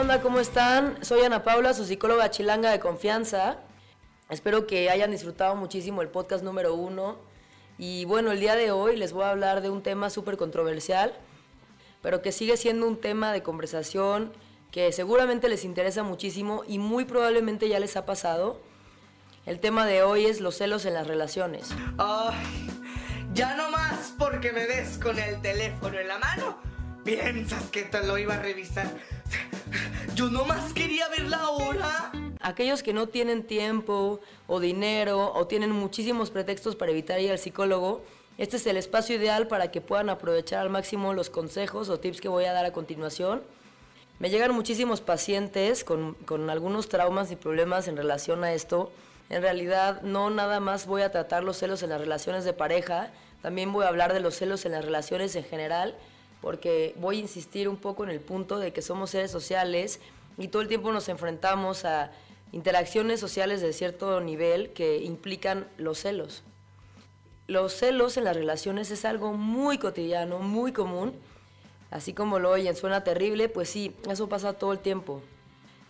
onda? ¿Cómo están? Soy Ana Paula, su psicóloga chilanga de confianza. Espero que hayan disfrutado muchísimo el podcast número uno. Y bueno, el día de hoy les voy a hablar de un tema súper controversial, pero que sigue siendo un tema de conversación que seguramente les interesa muchísimo y muy probablemente ya les ha pasado. El tema de hoy es los celos en las relaciones. Ay, ya no más porque me ves con el teléfono en la mano. Piensas que te lo iba a revisar. Yo nomás quería ver la hora. Aquellos que no tienen tiempo o dinero o tienen muchísimos pretextos para evitar ir al psicólogo, este es el espacio ideal para que puedan aprovechar al máximo los consejos o tips que voy a dar a continuación. Me llegan muchísimos pacientes con, con algunos traumas y problemas en relación a esto. En realidad no nada más voy a tratar los celos en las relaciones de pareja, también voy a hablar de los celos en las relaciones en general porque voy a insistir un poco en el punto de que somos seres sociales y todo el tiempo nos enfrentamos a interacciones sociales de cierto nivel que implican los celos. Los celos en las relaciones es algo muy cotidiano, muy común, así como lo oyen, suena terrible, pues sí, eso pasa todo el tiempo.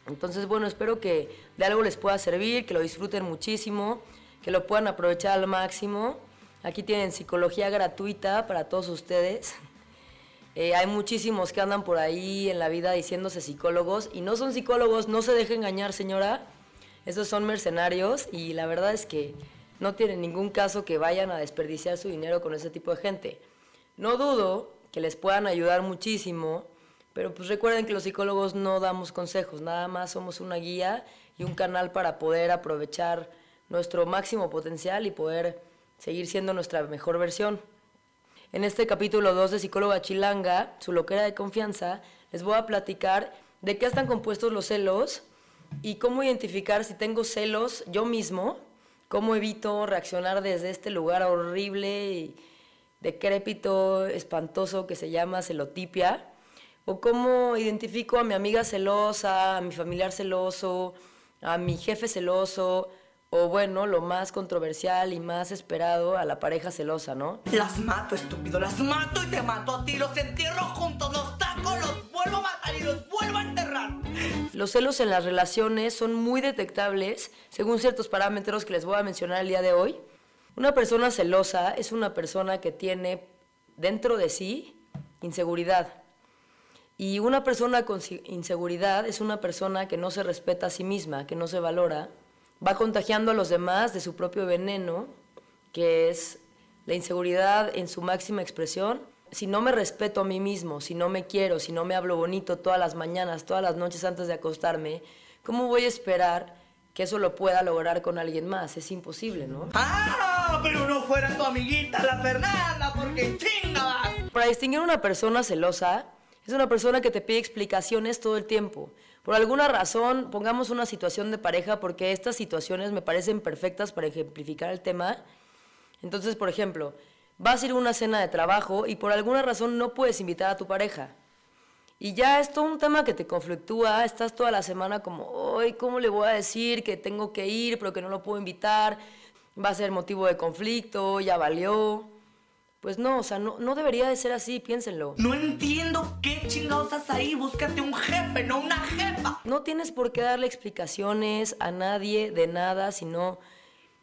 Entonces, bueno, espero que de algo les pueda servir, que lo disfruten muchísimo, que lo puedan aprovechar al máximo. Aquí tienen psicología gratuita para todos ustedes. Eh, hay muchísimos que andan por ahí en la vida diciéndose psicólogos y no son psicólogos, no se deje engañar señora, esos son mercenarios y la verdad es que no tienen ningún caso que vayan a desperdiciar su dinero con ese tipo de gente. No dudo que les puedan ayudar muchísimo, pero pues recuerden que los psicólogos no damos consejos, nada más somos una guía y un canal para poder aprovechar nuestro máximo potencial y poder seguir siendo nuestra mejor versión. En este capítulo 2 de Psicóloga Chilanga, su loquera de confianza, les voy a platicar de qué están compuestos los celos y cómo identificar si tengo celos yo mismo, cómo evito reaccionar desde este lugar horrible y decrépito, espantoso que se llama celotipia, o cómo identifico a mi amiga celosa, a mi familiar celoso, a mi jefe celoso, o bueno, lo más controversial y más esperado a la pareja celosa, ¿no? Las mato, estúpido, las mato y te mato a ti, los entierro juntos, los taco, los vuelvo a matar y los vuelvo a enterrar. Los celos en las relaciones son muy detectables según ciertos parámetros que les voy a mencionar el día de hoy. Una persona celosa es una persona que tiene dentro de sí inseguridad. Y una persona con inseguridad es una persona que no se respeta a sí misma, que no se valora va contagiando a los demás de su propio veneno, que es la inseguridad en su máxima expresión. Si no me respeto a mí mismo, si no me quiero, si no me hablo bonito todas las mañanas, todas las noches antes de acostarme, ¿cómo voy a esperar que eso lo pueda lograr con alguien más? Es imposible, ¿no? ¡Ah! Pero no fuera tu amiguita la Fernanda, porque chingas. Para distinguir una persona celosa, es una persona que te pide explicaciones todo el tiempo. Por alguna razón, pongamos una situación de pareja porque estas situaciones me parecen perfectas para ejemplificar el tema. Entonces, por ejemplo, vas a ir a una cena de trabajo y por alguna razón no puedes invitar a tu pareja. Y ya es todo un tema que te conflictúa, estás toda la semana como, hoy, ¿cómo le voy a decir que tengo que ir pero que no lo puedo invitar? Va a ser motivo de conflicto, ya valió. Pues no, o sea, no, no debería de ser así, piénsenlo. No entiendo qué chingados haces ahí, búscate un jefe, no una jefa. No tienes por qué darle explicaciones a nadie de nada, sino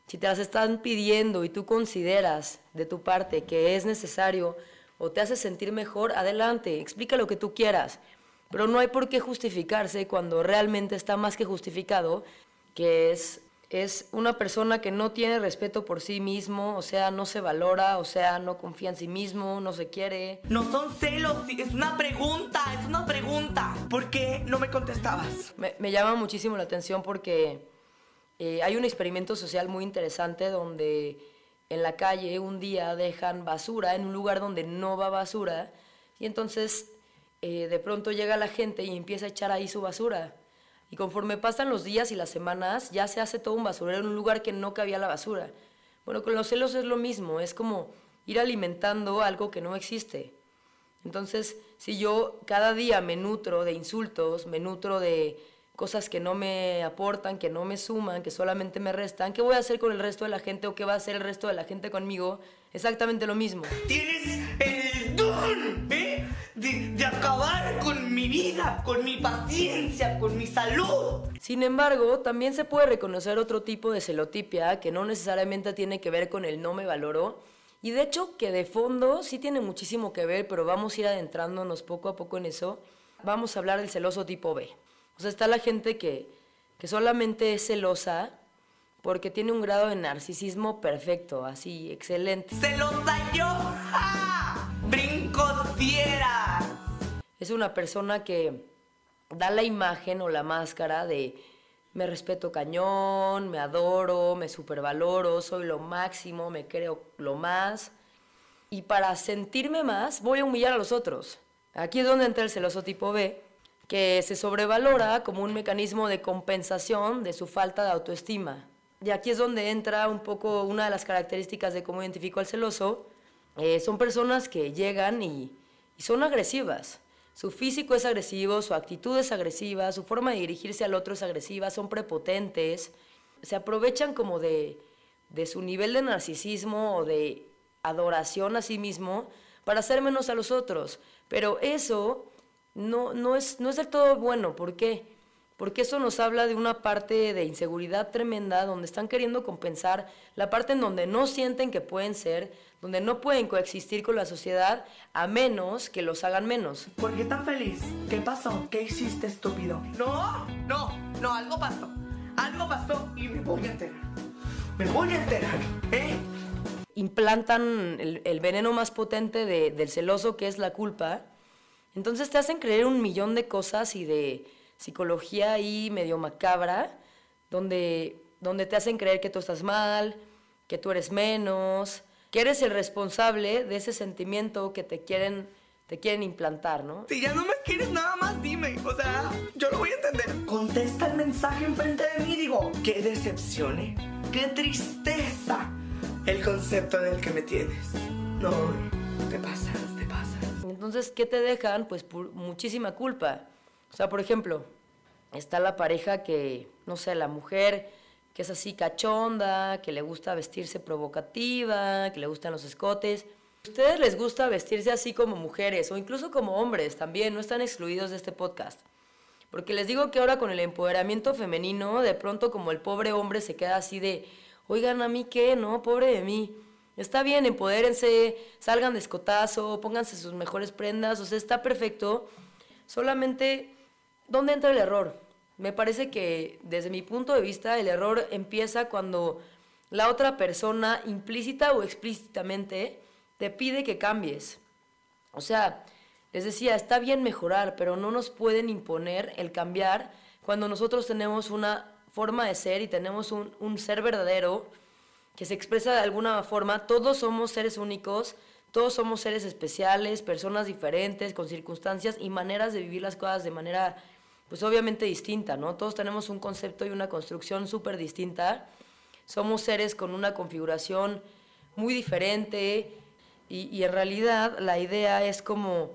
si te las están pidiendo y tú consideras de tu parte que es necesario o te hace sentir mejor, adelante, explica lo que tú quieras. Pero no hay por qué justificarse cuando realmente está más que justificado, que es es una persona que no tiene respeto por sí mismo, o sea, no se valora, o sea, no confía en sí mismo, no se quiere. No son celos, es una pregunta, es una pregunta. ¿Por qué no me contestabas? Me, llama muchísimo la atención porque eh, hay un experimento social muy interesante donde en la calle un día dejan basura en un lugar donde no va basura y entonces eh, de pronto llega la gente y empieza a echar ahí su basura. Y conforme pasan los días y las semanas, ya se hace todo un basurero en un lugar que no cabía la basura. Bueno, con los celos es lo mismo, es como ir alimentando algo que no existe. Entonces, si yo cada día me nutro de insultos, me nutro de cosas que no me aportan, que no me suman, que solamente me restan, ¿qué voy a hacer con el resto de la gente o qué va a hacer el resto de la gente conmigo? Exactamente lo mismo. Tienes el don, ¿eh? De, de acabar con mi vida, con mi paciencia, con mi salud. Sin embargo, también se puede reconocer otro tipo de celotipia que no necesariamente tiene que ver con el no me valoro. Y de hecho que de fondo sí tiene muchísimo que ver, pero vamos a ir adentrándonos poco a poco en eso. Vamos a hablar del celoso tipo B. O sea, está la gente que, que solamente es celosa porque tiene un grado de narcisismo perfecto, así, excelente. ¡Celosa yo! ¡Ja! ¡Brincos dieras! Es una persona que da la imagen o la máscara de me respeto cañón, me adoro, me supervaloro, soy lo máximo, me creo lo más. Y para sentirme más, voy a humillar a los otros. Aquí es donde entra el celoso tipo B, que se sobrevalora como un mecanismo de compensación de su falta de autoestima. Y aquí es donde entra un poco una de las características de cómo identifico al celoso. Eh, son personas que llegan y, y son agresivas. Su físico es agresivo, su actitud es agresiva, su forma de dirigirse al otro es agresiva, son prepotentes, se aprovechan como de, de su nivel de narcisismo o de adoración a sí mismo para hacer menos a los otros. Pero eso no, no, es, no es del todo bueno. ¿Por qué? Porque eso nos habla de una parte de inseguridad tremenda donde están queriendo compensar la parte en donde no sienten que pueden ser, donde no pueden coexistir con la sociedad a menos que los hagan menos. ¿Por qué tan feliz? ¿Qué pasó? ¿Qué hiciste, estúpido? No, no, no, algo pasó. Algo pasó y me voy a enterar. Me voy a enterar, ¿eh? Implantan el, el veneno más potente de- del celoso, que es la culpa. Entonces te hacen creer un millón de cosas y de psicología ahí medio macabra, donde, donde te hacen creer que tú estás mal, que tú eres menos, que eres el responsable de ese sentimiento que te quieren, te quieren implantar, ¿no? Si ya no me quieres nada más, dime. O sea, yo lo voy a entender. Contesta el mensaje enfrente de mí. Digo, qué decepción, ¿eh? Qué tristeza el concepto del que me tienes. No, te pasas, te pasas. Entonces, ¿qué te dejan? Pues por muchísima culpa. O sea, por ejemplo, está la pareja que, no sé, la mujer que es así cachonda, que le gusta vestirse provocativa, que le gustan los escotes. ¿A ustedes les gusta vestirse así como mujeres o incluso como hombres también? No están excluidos de este podcast. Porque les digo que ahora con el empoderamiento femenino, de pronto como el pobre hombre se queda así de, oigan, ¿a mí qué? No, pobre de mí. Está bien, empodérense, salgan de escotazo, pónganse sus mejores prendas, o sea, está perfecto. Solamente, ¿dónde entra el error? Me parece que desde mi punto de vista el error empieza cuando la otra persona, implícita o explícitamente, te pide que cambies. O sea, les decía, está bien mejorar, pero no nos pueden imponer el cambiar cuando nosotros tenemos una forma de ser y tenemos un, un ser verdadero que se expresa de alguna forma. Todos somos seres únicos, todos somos seres especiales, personas diferentes, con circunstancias y maneras de vivir las cosas de manera, pues obviamente distinta, ¿no? Todos tenemos un concepto y una construcción súper distinta. Somos seres con una configuración muy diferente y, en realidad la idea es como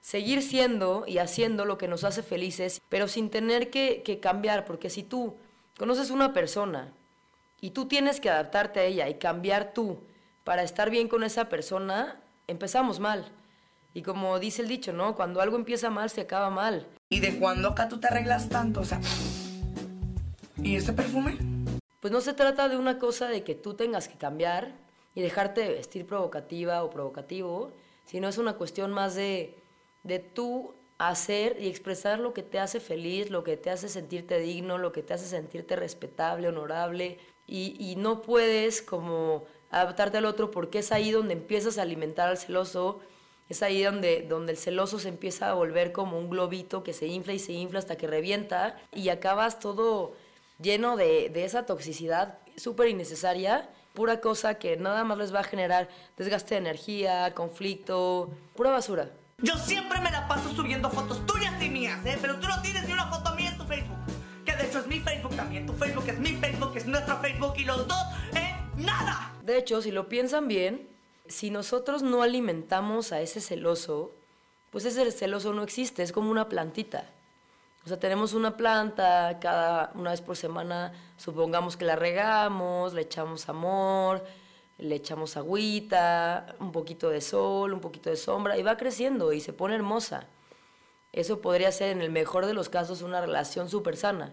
seguir siendo y haciendo lo que nos hace felices, pero sin tener que cambiar, porque si tú conoces una persona y tú tienes que adaptarte a ella y cambiar tú para estar bien con esa persona, empezamos mal. Y como dice el dicho, ¿no? Cuando algo empieza mal, se acaba mal. ¿Y de cuándo acá tú te arreglas tanto? O sea, ¿y este perfume? Pues no se trata de una cosa de que tú tengas que cambiar y dejarte de vestir provocativa o provocativo, sino es una cuestión más de, de tú hacer y expresar lo que te hace feliz, lo que te hace sentirte digno, lo que te hace sentirte respetable, honorable, y, y no puedes como adaptarte al otro porque es ahí donde empiezas a alimentar al celoso, es ahí donde, donde el celoso se empieza a volver como un globito que se infla y se infla hasta que revienta y acabas todo lleno de, de esa toxicidad súper innecesaria, pura cosa que nada más les va a generar desgaste de energía, conflicto, pura basura. Yo siempre me la paso subiendo fotos tuyas y mías, ¿eh? Pero tú no tienes ni una foto mía en tu Facebook. Que de hecho es mi Facebook también. Tu Facebook es mi Facebook, es nuestro Facebook y los dos, ¿eh? ¡Nada! De hecho, si lo piensan bien, si nosotros no alimentamos a ese celoso, pues ese celoso no existe, es como una plantita. O sea, tenemos una planta, cada una vez por semana supongamos que la regamos, le echamos amor, le echamos agüita, un poquito de sol, un poquito de sombra y va creciendo y se pone hermosa. Eso podría ser en el mejor de los casos una relación súper sana.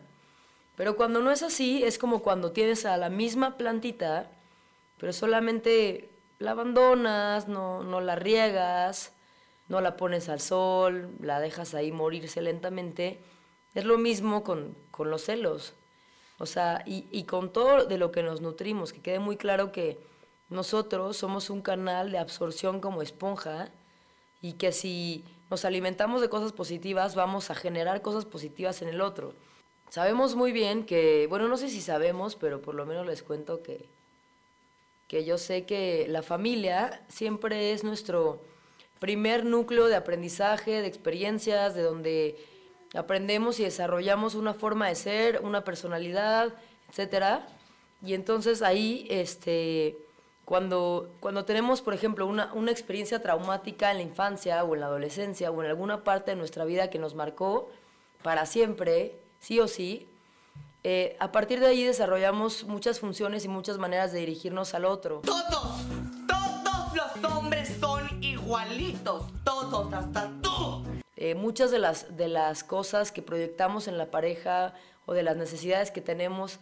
Pero cuando no es así, es como cuando tienes a la misma plantita, pero solamente la abandonas, no, no la riegas, no la pones al sol, la dejas ahí morirse lentamente. Es lo mismo con, con los celos. O sea, y, y con todo de lo que nos nutrimos, que quede muy claro que nosotros somos un canal de absorción como esponja y que si nos alimentamos de cosas positivas vamos a generar cosas positivas en el otro. Sabemos muy bien que, bueno, no sé si sabemos, pero por lo menos les cuento que, que yo sé que la familia siempre es nuestro primer núcleo de aprendizaje, de experiencias, de donde aprendemos y desarrollamos una forma de ser, una personalidad, etcétera. Y entonces ahí, este, cuando, cuando tenemos, por ejemplo, una, una experiencia traumática en la infancia o en la adolescencia o en alguna parte de nuestra vida que nos marcó para siempre, sí o sí, eh, a partir de ahí desarrollamos muchas funciones y muchas maneras de dirigirnos al otro. Todos, todos los hombres son igualitos, todos, hasta tú. Eh, muchas de las, de las cosas que proyectamos en la pareja o de las necesidades que tenemos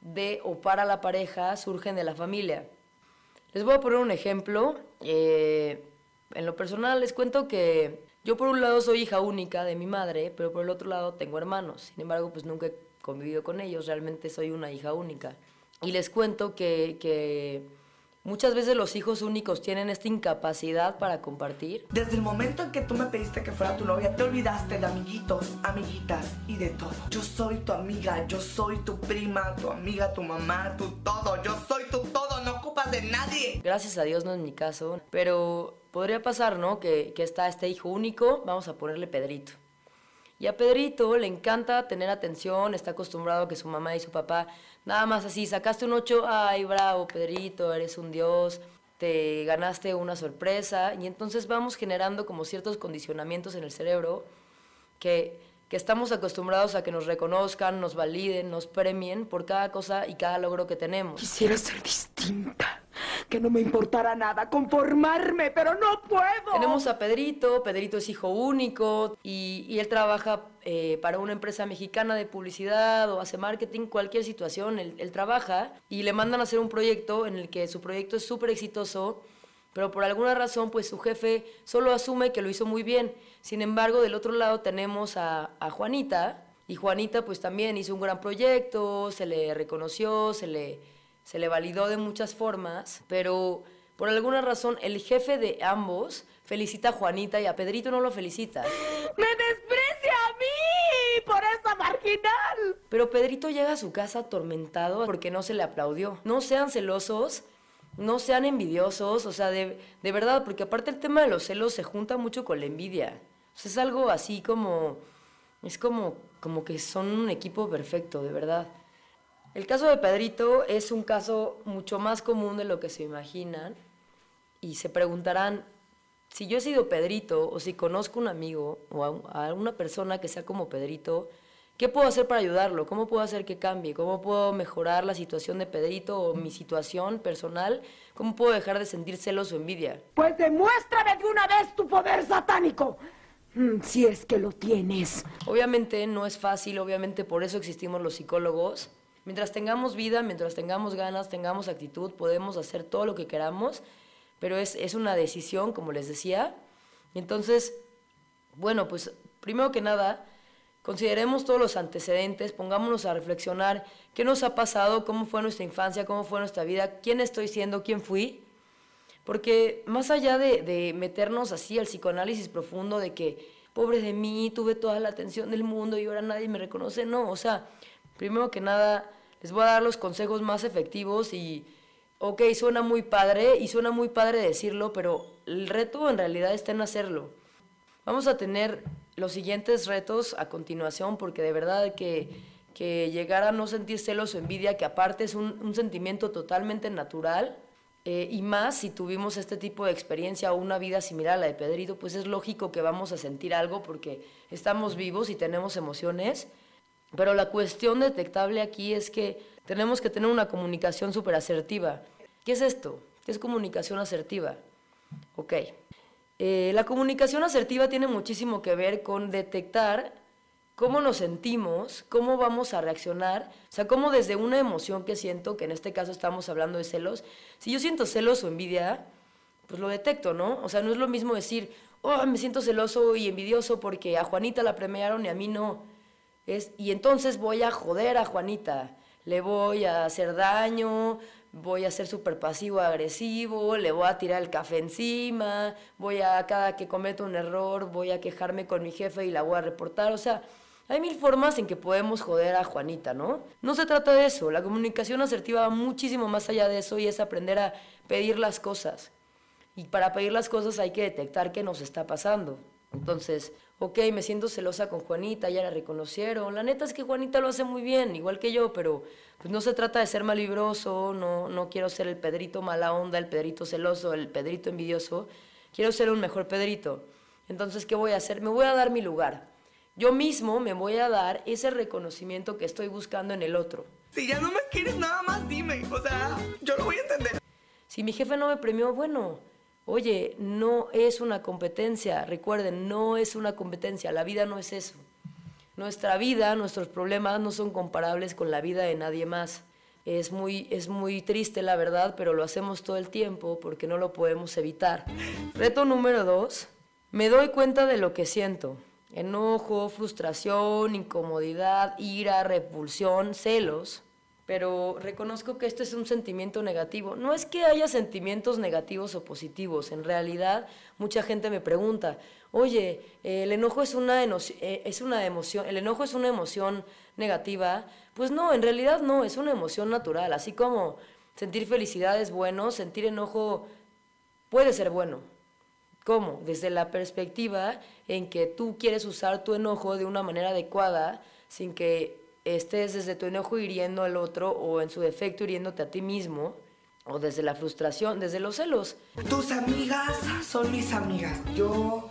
de o para la pareja surgen de la familia. Les voy a poner un ejemplo. Eh, en lo personal les cuento que yo por un lado soy hija única de mi madre, pero por el otro lado tengo hermanos. Sin embargo, pues nunca he convivido con ellos. Realmente soy una hija única. Y les cuento que, que Muchas veces los hijos únicos tienen esta incapacidad para compartir. Desde el momento en que tú me pediste que fuera tu novia, te olvidaste de amiguitos, amiguitas y de todo. Yo soy tu amiga, yo soy tu prima, tu amiga, tu mamá, tu todo. Yo soy tu todo, no ocupas de nadie. Gracias a Dios no es mi caso, pero podría pasar, ¿no? Que, que está este hijo único, vamos a ponerle Pedrito. Y a Pedrito le encanta tener atención, está acostumbrado a que su mamá y su papá, nada más así, sacaste un 8, ay, bravo, Pedrito, eres un dios, te ganaste una sorpresa, y entonces vamos generando como ciertos condicionamientos en el cerebro que, que estamos acostumbrados a que nos reconozcan, nos validen, nos premien por cada cosa y cada logro que tenemos. Quisiera ser distinta que no me importara nada, conformarme, pero no puedo. Tenemos a Pedrito, Pedrito es hijo único y, y él trabaja eh, para una empresa mexicana de publicidad o hace marketing, cualquier situación, él, él trabaja y le mandan a hacer un proyecto en el que su proyecto es súper exitoso, pero por alguna razón pues su jefe solo asume que lo hizo muy bien. Sin embargo, del otro lado tenemos a, a Juanita y Juanita pues también hizo un gran proyecto, se le reconoció, se le se le validó de muchas formas, pero por alguna razón el jefe de ambos felicita a Juanita y a Pedrito no lo felicita. ¡Me desprecia a mí por esa marginal! Pero Pedrito llega a su casa atormentado porque no se le aplaudió. No sean celosos, no sean envidiosos, o sea, de, de verdad, porque aparte el tema de los celos se junta mucho con la envidia. O sea, es algo así como, es como, como que son un equipo perfecto, de verdad. El caso de Pedrito es un caso mucho más común de lo que se imaginan y se preguntarán, si yo he sido Pedrito o si conozco un amigo o a, una persona que sea como Pedrito, ¿qué puedo hacer para ayudarlo? ¿Cómo puedo hacer que cambie? ¿Cómo puedo mejorar la situación de Pedrito o mi situación personal? ¿Cómo puedo dejar de sentir celos o envidia? Pues demuéstrame de una vez tu poder satánico. Mm, si es que lo tienes. Obviamente no es fácil, obviamente por eso existimos los psicólogos Mientras tengamos vida, mientras tengamos ganas, tengamos actitud, podemos hacer todo lo que queramos, pero es, es una decisión, como les decía. Entonces, bueno, pues primero que nada, consideremos todos los antecedentes, pongámonos a reflexionar qué nos ha pasado, cómo fue nuestra infancia, cómo fue nuestra vida, quién estoy siendo, quién fui. Porque más allá de, de meternos así al psicoanálisis profundo de que, pobre de mí, tuve toda la atención del mundo y ahora nadie me reconoce, no, o sea, primero que nada, les voy a dar los consejos más efectivos y, ok, suena muy padre y suena muy padre decirlo, pero el reto en realidad está en hacerlo. Vamos a tener los siguientes retos a continuación porque de verdad que, que llegar a no sentir celos o envidia, que aparte es un, sentimiento totalmente natural, eh, y más si tuvimos este tipo de experiencia o una vida similar a la de Pedrito, pues es lógico que vamos a sentir algo porque estamos vivos y tenemos emociones pero la cuestión detectable aquí es que tenemos que tener una comunicación súper asertiva. ¿Qué es esto? es comunicación asertiva. Ok. Eh, la comunicación asertiva tiene muchísimo que ver con detectar cómo nos sentimos, cómo vamos a reaccionar, o sea, cómo desde una emoción que siento, que en este caso estamos hablando de celos, si yo siento celos o envidia, pues lo detecto, ¿no? O sea, no es lo mismo decir, oh, me siento celoso y envidioso porque a Juanita la premiaron y a mí no. Y entonces voy a joder a Juanita, le voy a hacer daño, voy a ser súper pasivo agresivo, le voy a tirar el café encima, voy a cada que cometo un error, voy a quejarme con mi jefe y la voy a reportar, o sea, hay mil formas en que podemos joder a Juanita, ¿no? No se trata de eso, la comunicación asertiva va muchísimo más allá de eso y es aprender a pedir las cosas. Y para pedir las cosas hay que detectar qué nos está pasando. Entonces, ok, me siento celosa con Juanita, ya la reconocieron. La neta es que Juanita lo hace muy bien, igual que yo, pero pues no se trata de ser malibroso, no, no quiero ser el Pedrito mala onda, el Pedrito celoso, el Pedrito envidioso. Quiero ser un mejor Pedrito. Entonces, ¿qué voy a hacer? Me voy a dar mi lugar. Yo mismo me voy a dar ese reconocimiento que estoy buscando en el otro. Si ya no me quieres nada más, dime. O sea, yo lo voy a entender. Si mi jefe no me premió, bueno, Oye, no es una competencia, recuerden, no es una competencia, la vida no es eso. Nuestra vida, nuestros problemas no son comparables con la vida de nadie más. Es muy, es muy triste, la verdad, pero lo hacemos todo el tiempo porque no lo podemos evitar. Reto número dos, me doy cuenta de lo que siento. Enojo, frustración, incomodidad, ira, repulsión, celos pero reconozco que este es un sentimiento negativo. No es que haya sentimientos negativos o positivos, en realidad mucha gente me pregunta, oye, el enojo es una, eh, es una emoción, el enojo es una emoción negativa. Pues no, en realidad no, es una emoción natural, así como sentir felicidad es bueno, sentir enojo puede ser bueno. ¿Cómo? Desde la perspectiva en que tú quieres usar tu enojo de una manera adecuada, sin que estés desde tu enojo hiriendo al otro o en su defecto hiriéndote a ti mismo, o desde la frustración, desde los celos. Tus amigas son mis amigas, yo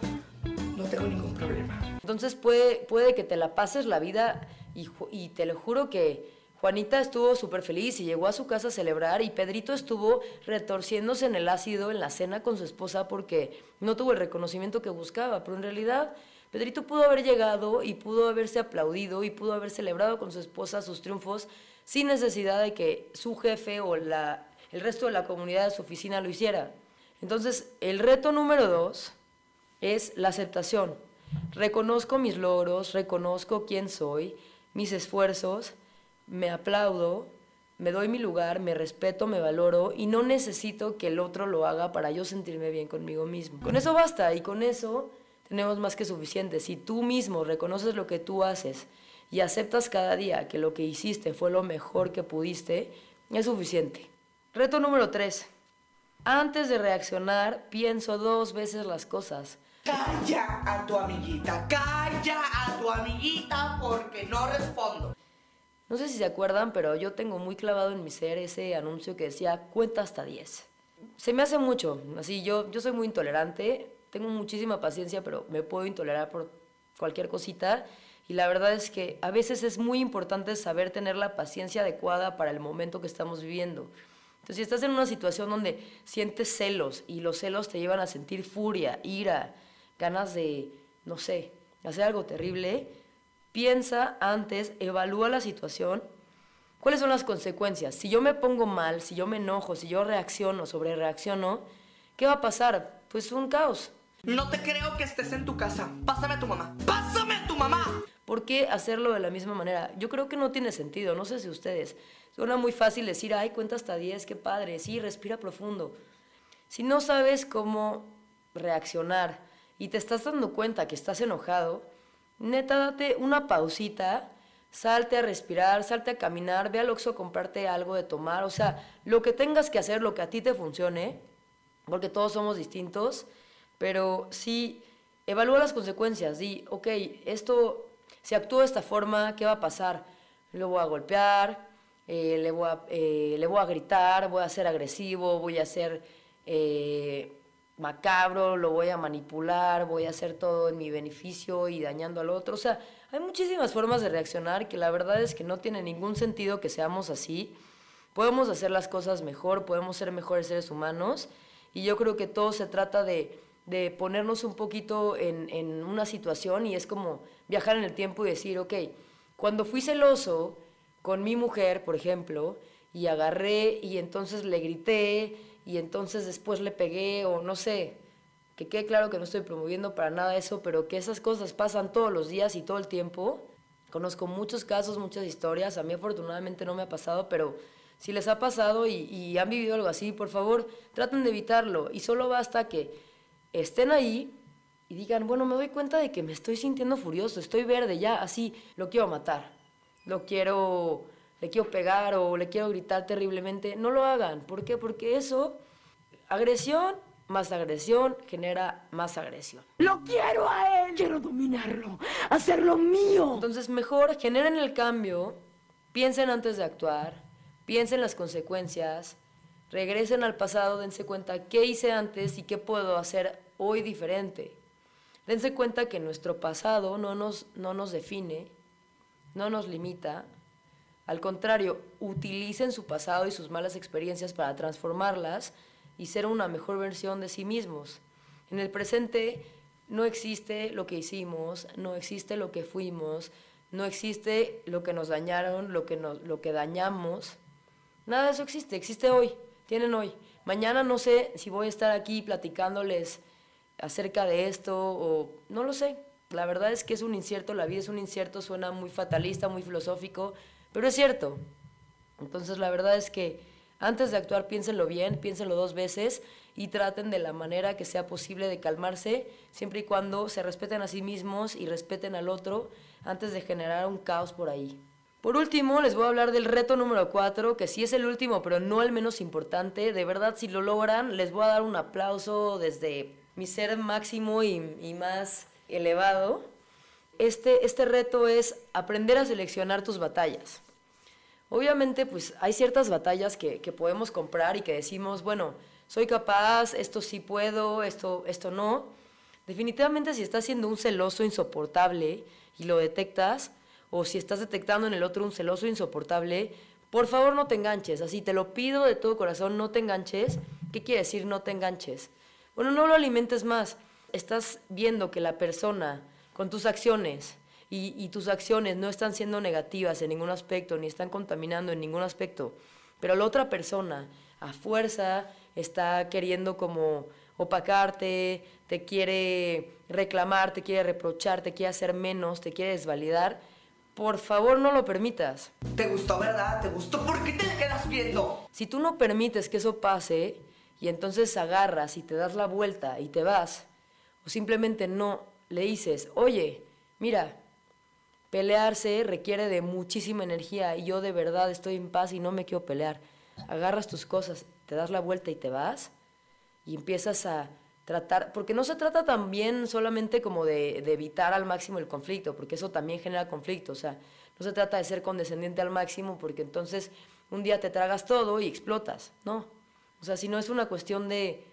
no tengo ningún problema. Entonces puede, puede que te la pases la vida y, y te lo juro que Juanita estuvo súper feliz y llegó a su casa a celebrar y Pedrito estuvo retorciéndose en el ácido en la cena con su esposa porque no tuvo el reconocimiento que buscaba, pero en realidad Pedrito pudo haber llegado y pudo haberse aplaudido y pudo haber celebrado con su esposa sus triunfos sin necesidad de que su jefe o la, el resto de la comunidad de su oficina lo hiciera. Entonces, el reto número dos es la aceptación. Reconozco mis logros, reconozco quién soy, mis esfuerzos, me aplaudo, me doy mi lugar, me respeto, me valoro y no necesito que el otro lo haga para yo sentirme bien conmigo mismo. Con eso basta y con eso tenemos más que suficiente. Si tú mismo reconoces lo que tú haces y aceptas cada día que lo que hiciste fue lo mejor que pudiste, es suficiente. Reto número 3. Antes de reaccionar, pienso dos veces las cosas. Calla a tu amiguita, calla a tu amiguita porque no respondo. No sé si se acuerdan, pero yo tengo muy clavado en mi ser ese anuncio que decía cuenta hasta 10. Se me hace mucho, así yo, yo soy muy intolerante, tengo muchísima paciencia, pero me puedo intolerar por cualquier cosita. Y la verdad es que a veces es muy importante saber tener la paciencia adecuada para el momento que estamos viviendo. Entonces, si estás en una situación donde sientes celos y los celos te llevan a sentir furia, ira, ganas de, no sé, hacer algo terrible, piensa antes, evalúa la situación, cuáles son las consecuencias. Si yo me pongo mal, si yo me enojo, si yo reacciono, sobre reacciono, ¿qué va a pasar? Pues un caos. No te creo que estés en tu casa. Pásame a tu mamá. ¡Pásame a tu mamá! ¿Por qué hacerlo de la misma manera? Yo creo que no tiene sentido, no sé si ustedes. Suena muy fácil decir, ay, cuenta hasta 10, qué padre, sí, respira profundo. Si no sabes cómo reaccionar y te estás dando cuenta que estás enojado, neta, date una pausita, salte a respirar, salte a caminar, ve al Oxxo a comprarte algo de tomar, o sea, lo que tengas que hacer, lo que a ti te funcione, porque todos somos distintos, pero sí evalúa las consecuencias. Di, ok, esto, si actúo de esta forma, ¿qué va a pasar? Lo voy a golpear, eh, le, voy a, eh, le voy a gritar, voy a ser agresivo, voy a ser eh, macabro, lo voy a manipular, voy a hacer todo en mi beneficio y dañando al otro. O sea, hay muchísimas formas de reaccionar que la verdad es que no tiene ningún sentido que seamos así. podemos hacer las cosas mejor, podemos ser mejores seres humanos y yo creo que todo se trata de, de ponernos un poquito en, en, una situación y es como viajar en el tiempo y decir, ok, cuando fui celoso con mi mujer, por ejemplo, y agarré y entonces le grité y entonces después le pegué o no sé, que quede claro que no estoy promoviendo para nada eso, pero que esas cosas pasan todos los días y todo el tiempo. Conozco muchos casos, muchas historias, a mí afortunadamente no me ha pasado, pero si les ha pasado y, han vivido algo así, por favor, traten de evitarlo. Y solo basta que estén ahí y digan, bueno, me doy cuenta de que me estoy sintiendo furioso, estoy verde, ya así, lo quiero matar, lo quiero, le quiero pegar o le quiero gritar terriblemente. No lo hagan. ¿Por qué? Porque eso, agresión más agresión genera más agresión. Lo quiero a él, quiero dominarlo, hacerlo mío. Entonces mejor generen el cambio, piensen antes de actuar, piensen las consecuencias, regresen al pasado, dense cuenta qué hice antes y qué puedo hacer hoy diferente. Dense cuenta que nuestro pasado no nos, no nos define, no nos limita. Al contrario, utilicen su pasado y sus malas experiencias para transformarlas y ser una mejor versión de sí mismos. En el presente no existe lo que hicimos, no existe lo que fuimos, no existe lo que nos dañaron, lo que, nos, lo que dañamos. Nada de eso existe, existe hoy, tienen hoy. Mañana no sé si voy a estar aquí platicándoles acerca de esto o no lo sé. La verdad es que es un incierto, la vida es un incierto, suena muy fatalista, muy filosófico, pero es cierto. Entonces la verdad es que antes de actuar piénsenlo bien, piénsenlo dos veces y traten de la manera que sea posible de calmarse, siempre y cuando se respeten a sí mismos y respeten al otro antes de generar un caos por ahí. Por último, les voy a hablar del reto número 4, que sí es el último, pero no el menos importante. De verdad, si lo logran, les voy a dar un aplauso desde mi ser máximo y, más elevado. Este, este reto es aprender a seleccionar tus batallas. Obviamente, pues hay ciertas batallas que, que, podemos comprar y que decimos, bueno, soy capaz, esto sí puedo, esto, esto no. Definitivamente si estás siendo un celoso insoportable y lo detectas, o si estás detectando en el otro un celoso insoportable, por favor no te enganches, así te lo pido de todo corazón, no te enganches. ¿Qué quiere decir no te enganches? Bueno, no lo alimentes más. Estás viendo que la persona con tus acciones y, y tus acciones no están siendo negativas en ningún aspecto, ni están contaminando en ningún aspecto, pero la otra persona a fuerza está queriendo como opacarte, te quiere reclamar, te quiere reprochar, te quiere hacer menos, te quiere desvalidar, por favor, no lo permitas. ¿Te gustó, verdad? ¿Te gustó? ¿Por qué te quedas viendo? Si tú no permites que eso pase y entonces agarras y te das la vuelta y te vas, o simplemente no le dices, oye, mira, pelearse requiere de muchísima energía y yo de verdad estoy en paz y no me quiero pelear. Agarras tus cosas, te das la vuelta y te vas y empiezas a tratar, porque no se trata también solamente como de, evitar al máximo el conflicto, porque eso también genera conflicto, o sea, no se trata de ser condescendiente al máximo, porque entonces un día te tragas todo y explotas, ¿no? O sea, si no es una cuestión de,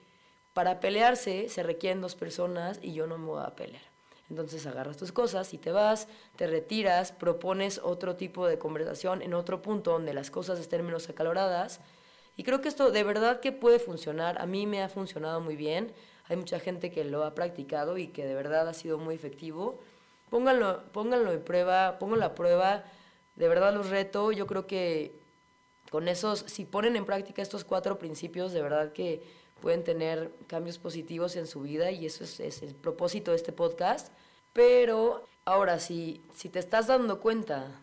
para pelearse se requieren dos personas y yo no me voy a pelear. Entonces agarras tus cosas y te vas, te retiras, propones otro tipo de conversación en otro punto donde las cosas estén menos acaloradas. Y creo que esto de verdad que puede funcionar. A mí me ha funcionado muy bien. Hay mucha gente que lo ha practicado y que de verdad ha sido muy efectivo. Pónganlo, pónganlo en prueba, pónganlo a prueba. De verdad los reto. Yo creo que con esos, si ponen en práctica estos cuatro principios, de verdad que pueden tener cambios positivos en su vida y eso es, el propósito de este podcast. Pero ahora, si, si te estás dando cuenta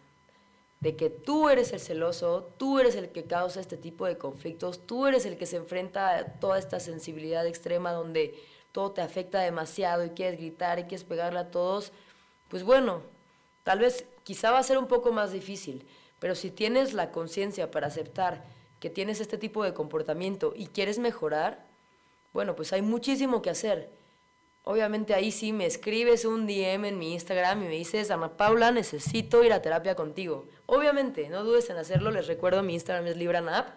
de que tú eres el celoso, tú eres el que causa este tipo de conflictos, tú eres el que se enfrenta a toda esta sensibilidad extrema donde todo te afecta demasiado y quieres gritar y quieres pegarle a todos, pues bueno, tal vez quizá va a ser un poco más difícil, pero si tienes la conciencia para aceptar que tienes este tipo de comportamiento y quieres mejorar, bueno, pues hay muchísimo que hacer. Obviamente ahí sí me escribes un DM en mi Instagram y me dices, Ana Paula, necesito ir a terapia contigo. Obviamente, no dudes en hacerlo, les recuerdo, mi Instagram es LibraNap.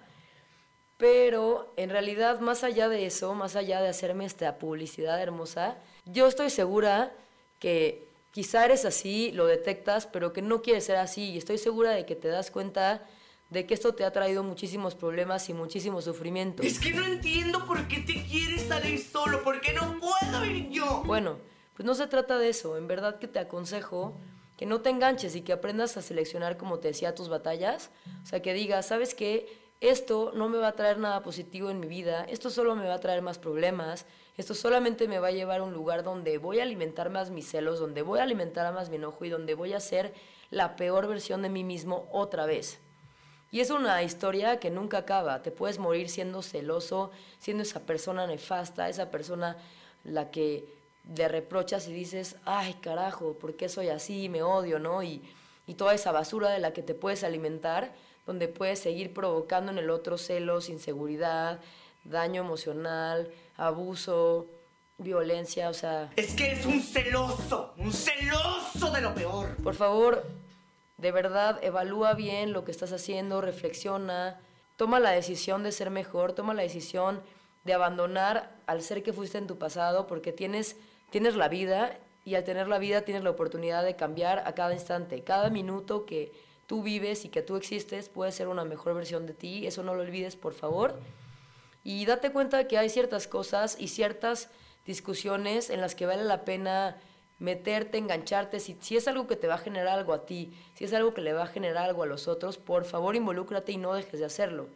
Pero en realidad, más allá de eso, más allá de hacerme esta publicidad hermosa, yo estoy segura que quizá eres así, lo detectas, pero que no quieres ser así. Y estoy segura de que te das cuenta de que esto te ha traído muchísimos problemas y muchísimo sufrimiento. Es que no entiendo por qué te quieres salir solo, por qué no puedo ir yo. Bueno, pues no se trata de eso, en verdad que te aconsejo que no te enganches y que aprendas a seleccionar, como te decía, tus batallas. O sea, que digas, ¿sabes qué? Esto no me va a traer nada positivo en mi vida, esto solo me va a traer más problemas, esto solamente me va a llevar a un lugar donde voy a alimentar más mis celos, donde voy a alimentar más mi enojo y donde voy a ser la peor versión de mí mismo otra vez. Y es una historia que nunca acaba. Te puedes morir siendo celoso, siendo esa persona nefasta, esa persona la que le reprochas y dices, ay carajo, ¿por qué soy así? Me odio, ¿no? Y, y toda esa basura de la que te puedes alimentar, donde puedes seguir provocando en el otro celos, inseguridad, daño emocional, abuso, violencia, o sea... Es que es un celoso, un celoso de lo peor. Por favor, de verdad, evalúa bien lo que estás haciendo, reflexiona, toma la decisión de ser mejor, toma la decisión de abandonar al ser que fuiste en tu pasado, porque tienes tienes la vida y al tener la vida tienes la oportunidad de cambiar a cada instante. Cada minuto que tú vives y que tú existes puede ser una mejor versión de ti. Eso no lo olvides, por favor. Y date cuenta que hay ciertas cosas y ciertas discusiones en las que vale la pena meterte, engancharte. Si, si es algo que te va a generar algo a ti, si es algo que le va a generar algo a los otros, por favor involúcrate y no dejes de hacerlo.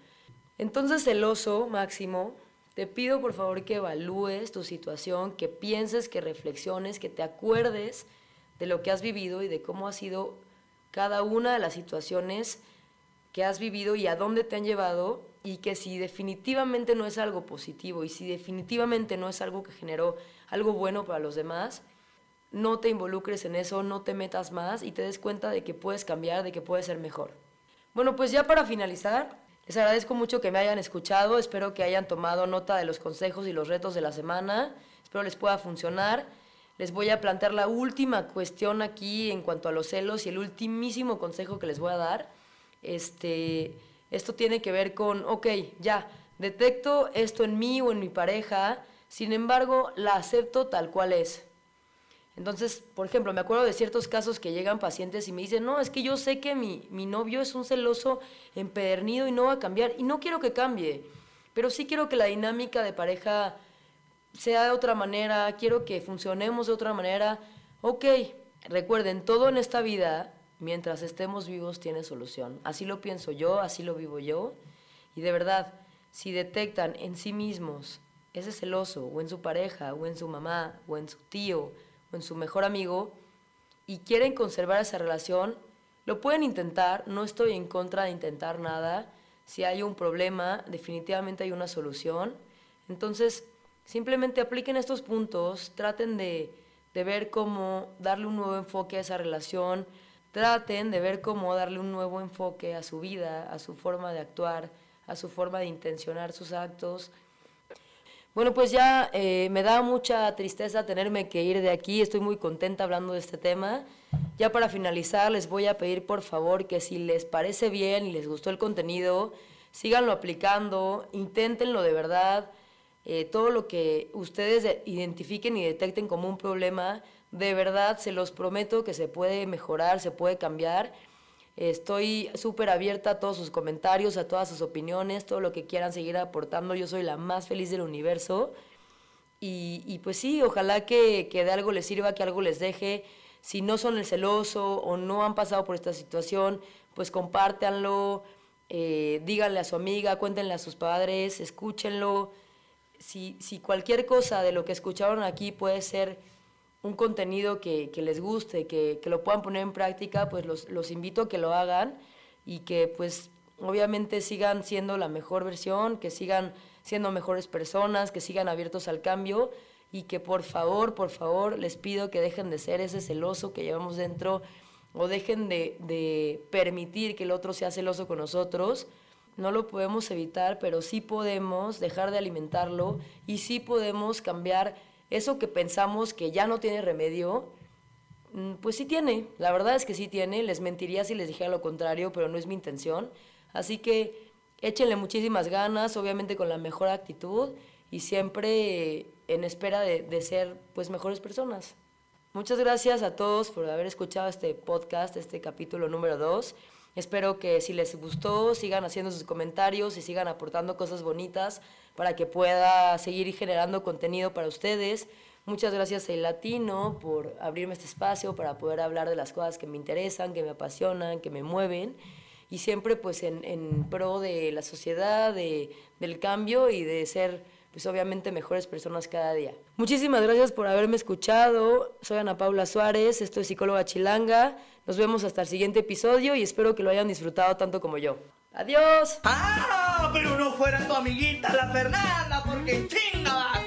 Entonces el oso máximo te pido por favor que evalúes tu situación, que pienses, que reflexiones, que te acuerdes de lo que has vivido y de cómo ha sido cada una de las situaciones que has vivido y a dónde te han llevado y que si definitivamente no es algo positivo y si definitivamente no es algo que generó algo bueno para los demás, no te involucres en eso, no te metas más y te des cuenta de que puedes cambiar, de que puedes ser mejor. Bueno, pues ya para finalizar, les agradezco mucho que me hayan escuchado, espero que hayan tomado nota de los consejos y los retos de la semana, espero les pueda funcionar. Les voy a plantear la última cuestión aquí en cuanto a los celos y el ultimísimo consejo que les voy a dar. Este, esto tiene que ver con, ok, ya, detecto esto en mí o en mi pareja, sin embargo, la acepto tal cual es. Entonces, por ejemplo, me acuerdo de ciertos casos que llegan pacientes y me dicen, no, es que yo sé que mi, mi novio es un celoso empedernido y no va a cambiar, y no quiero que cambie, pero sí quiero que la dinámica de pareja sea de otra manera, quiero que funcionemos de otra manera. Ok, recuerden, todo en esta vida, mientras estemos vivos, tiene solución. Así lo pienso yo, así lo vivo yo, y de verdad, si detectan en sí mismos ese celoso, o en su pareja, o en su mamá, o en su tío, o en su mejor amigo y quieren conservar esa relación, lo pueden intentar, no estoy en contra de intentar nada. Si hay un problema, definitivamente hay una solución. Entonces, simplemente apliquen estos puntos, traten de, de ver cómo darle un nuevo enfoque a esa relación, traten de ver cómo darle un nuevo enfoque a su vida, a su forma de actuar, a su forma de intencionar sus actos. Bueno, pues ya eh, me da mucha tristeza tenerme que ir de aquí. Estoy muy contenta hablando de este tema. Ya para finalizar, les voy a pedir por favor que si les parece bien y les gustó el contenido, síganlo aplicando, inténtenlo de verdad. Eh, todo lo que ustedes identifiquen y detecten como un problema, de verdad se los prometo que se puede mejorar, se puede cambiar Estoy súper abierta a todos sus comentarios, a todas sus opiniones, todo lo que quieran seguir aportando. Yo soy la más feliz del universo. Y, pues sí, ojalá que, de algo les sirva, que algo les deje. Si no son el celoso o no han pasado por esta situación, pues compártanlo, eh, díganle a su amiga, cuéntenle a sus padres, escúchenlo. Si, si cualquier cosa de lo que escucharon aquí puede ser un contenido que, les guste, que, lo puedan poner en práctica, pues los, invito a que lo hagan y que pues obviamente sigan siendo la mejor versión, que sigan siendo mejores personas, que sigan abiertos al cambio y que por favor, por favor, les pido que dejen de ser ese celoso que llevamos dentro o dejen de, de permitir que el otro sea celoso con nosotros. No lo podemos evitar, pero sí podemos dejar de alimentarlo y sí podemos cambiar eso que pensamos que ya no tiene remedio, mm, pues sí tiene, la verdad es que sí tiene, les mentiría si les dijera lo contrario, pero no es mi intención. Así que échenle muchísimas ganas, obviamente con la mejor actitud y siempre en espera de, ser pues mejores personas. Muchas gracias a todos por haber escuchado este podcast, este capítulo número 2. Espero que si les gustó sigan haciendo sus comentarios y sigan aportando cosas bonitas para que pueda seguir generando contenido para ustedes. Muchas gracias a El Latino por abrirme este espacio para poder hablar de las cosas que me interesan, que me apasionan, que me mueven y siempre pues en, en pro de la sociedad, de, del cambio y de ser pues obviamente mejores personas cada día. Muchísimas gracias por haberme escuchado. Soy Ana Paula Suárez, esto es Psicóloga Chilanga. Nos vemos hasta el siguiente episodio y espero que lo hayan disfrutado tanto como yo. ¡Adiós! ¡Ah! Pero no fuera tu amiguita la Fernanda, porque chinga